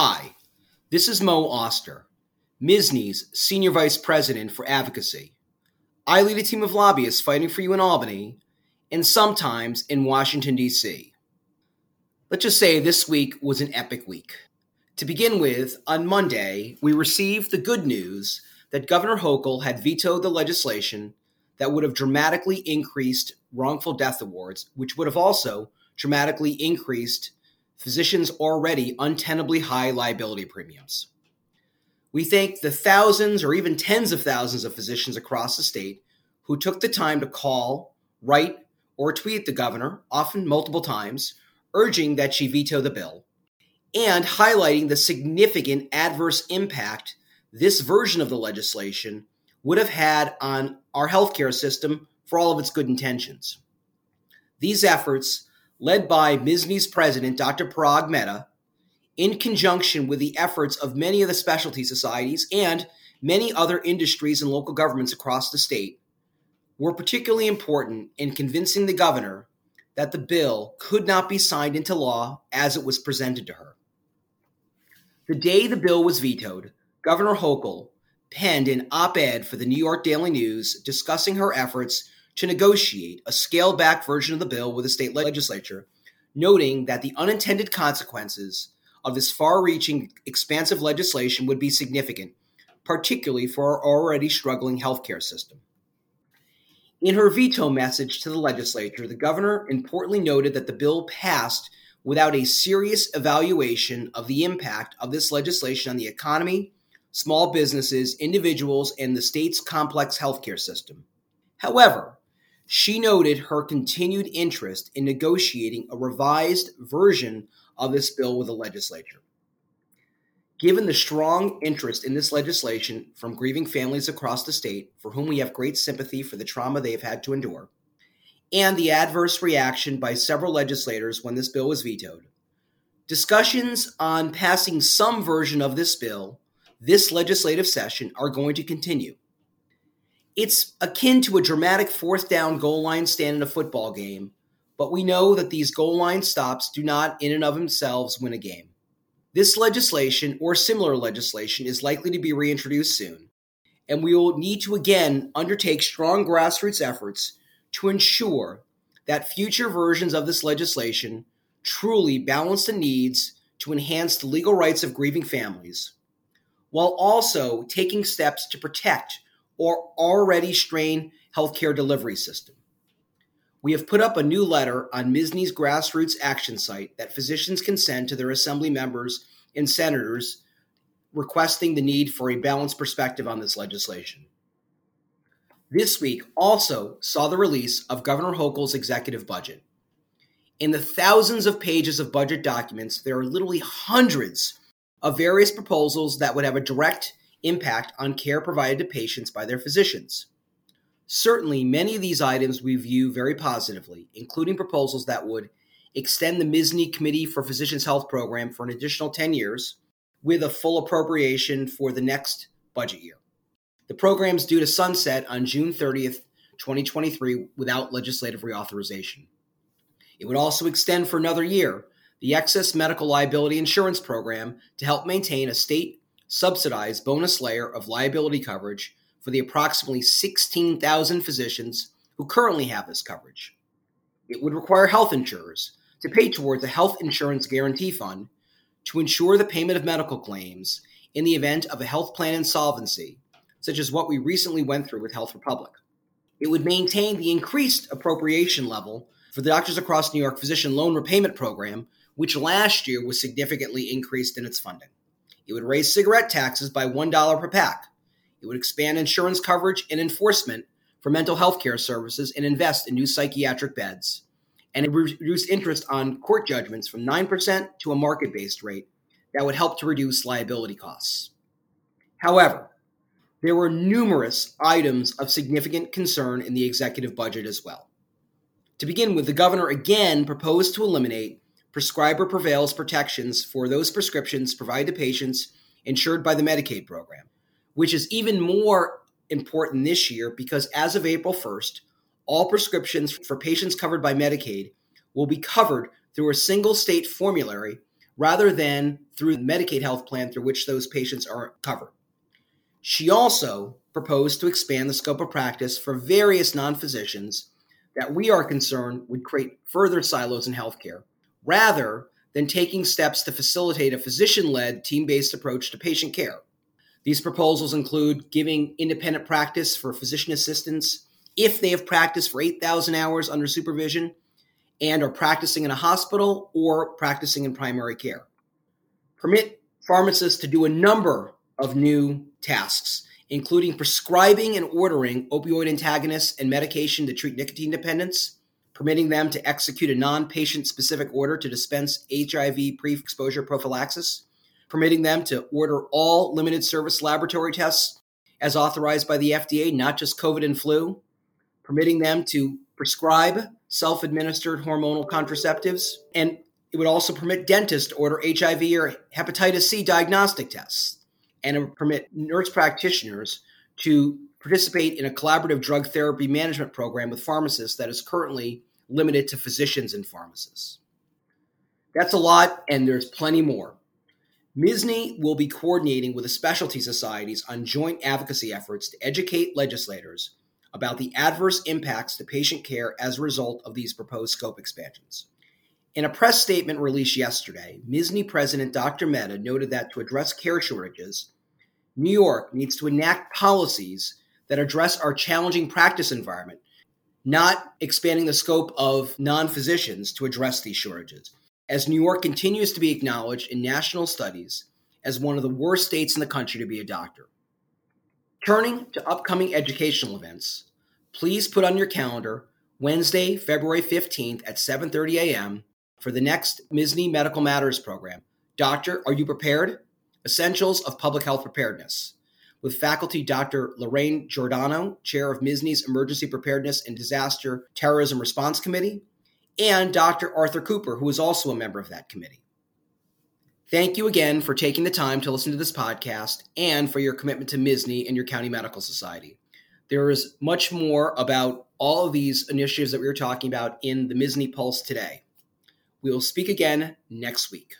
Hi, this is Moe Auster, MSSNY's Senior Vice President for Advocacy. I lead a team of lobbyists fighting for you in Albany and sometimes in Washington, D.C. Let's just say this week was an epic week. To begin with, on Monday, we received the good news that Governor Hochul had vetoed the legislation that would have dramatically increased wrongful death awards, which would have also dramatically increased physicians' already untenably high liability premiums. We thank the thousands or even tens of thousands of physicians across the state who took the time to call, write, or tweet the governor, often multiple times, urging that she veto the bill, and highlighting the significant adverse impact this version of the legislation would have had on our healthcare system for all of its good intentions. These efforts, led by MSSNY's president, Dr. Parag Mehta, in conjunction with the efforts of many of the specialty societies and many other industries and local governments across the state, were particularly important in convincing the governor that the bill could not be signed into law as it was presented to her. The day the bill was vetoed, Governor Hochul penned an op ed for the New York Daily News discussing her efforts to negotiate a scaled back version of the bill with the state legislature, noting that the unintended consequences of this far reaching, expansive legislation would be significant, particularly for our already struggling healthcare system. In her veto message to the legislature, the governor importantly noted that the bill passed without a serious evaluation of the impact of this legislation on the economy small businesses, individuals, and the state's complex healthcare system. However, she noted her continued interest in negotiating a revised version of this bill with the legislature. Given the strong interest in this legislation from grieving families across the state, for whom we have great sympathy for the trauma they have had to endure, and the adverse reaction by several legislators when this bill was vetoed, discussions on passing some version of this bill this legislative session are going to continue. It's akin to a dramatic fourth down goal line stand in a football game, but we know that these goal line stops do not, in and of themselves, win a game. This legislation or similar legislation is likely to be reintroduced soon, and we will need to again undertake strong grassroots efforts to ensure that future versions of this legislation truly balance the needs to enhance the legal rights of grieving families while also taking steps to protect our already strained healthcare delivery system. We have put up a new letter on MSSNY's grassroots action site that physicians can send to their assembly members and senators requesting the need for a balanced perspective on this legislation. This week also saw the release of Governor Hochul's executive budget. In the thousands of pages of budget documents, there are literally hundreds of various proposals that would have a direct impact on care provided to patients by their physicians. Certainly, many of these items we view very positively, including proposals that would extend the MSSNY Committee for Physicians Health program for an additional 10 years with a full appropriation for the next budget year. The program is due to sunset on June 30th, 2023, without legislative reauthorization. It would also extend for another year the excess medical liability insurance program to help maintain a state subsidized bonus layer of liability coverage for the approximately 16,000 physicians who currently have this coverage. It would require health insurers to pay towards a health insurance guarantee fund to ensure the payment of medical claims in the event of a health plan insolvency, such as what we recently went through with Health Republic. It would maintain the increased appropriation level for the Doctors Across New York Physician Loan Repayment Program which last year was significantly increased in its funding. It would raise cigarette taxes by $1 per pack. It would expand insurance coverage and enforcement for mental health care services and invest in new psychiatric beds. And it would reduce interest on court judgments from 9% to a market based rate that would help to reduce liability costs. However, there were numerous items of significant concern in the executive budget as well. To begin with, the governor again proposed to eliminate prescriber prevails protections for those prescriptions provided to patients insured by the Medicaid program, which is even more important this year because as of April 1st, all prescriptions for patients covered by Medicaid will be covered through a single state formulary rather than through the Medicaid health plan through which those patients are covered. She also proposed to expand the scope of practice for various non physicians that we are concerned would create further silos in healthcare, rather than taking steps to facilitate a physician led, team based approach to patient care. These proposals include giving independent practice for physician assistants if they have practiced for 8,000 hours under supervision and are practicing in a hospital or practicing in primary care. Permit pharmacists to do a number of new tasks, including prescribing and ordering opioid antagonists and medication to treat nicotine dependence, permitting them to execute a non patient specific order to dispense HIV pre exposure prophylaxis, permitting them to order all limited service laboratory tests as authorized by the FDA, not just COVID and flu, permitting them to prescribe self administered hormonal contraceptives, and it would also permit dentists to order HIV or hepatitis C diagnostic tests, and it would permit nurse practitioners to participate in a collaborative drug therapy management program with pharmacists that is currently limited to physicians and pharmacists. That's a lot, and there's plenty more. MSSNY will be coordinating with the specialty societies on joint advocacy efforts to educate legislators about the adverse impacts to patient care as a result of these proposed scope expansions. In a press statement released yesterday, MSSNY President Dr. Mehta noted that to address care shortages, New York needs to enact policies that address our challenging practice environment, not expanding the scope of non physicians to address these shortages as New York continues to be acknowledged in national studies as one of the worst states in the country to be a doctor. Turning to upcoming educational events, please put on your calendar Wednesday, February 15th at 7:30 a.m. for the next MSSNY Medical Matters program. Doctor, are you prepared? Essentials of Public Health Preparedness. With faculty Dr. Lorraine Giordano, chair of MSSNY's Emergency Preparedness and Disaster Terrorism Response Committee, and Dr. Arthur Cooper, who is also a member of that committee. Thank you again for taking the time to listen to this podcast and for your commitment to MSSNY and your county medical society. There is much more about all of these initiatives that we were talking about in the MSSNY Pulse today. We will speak again next week.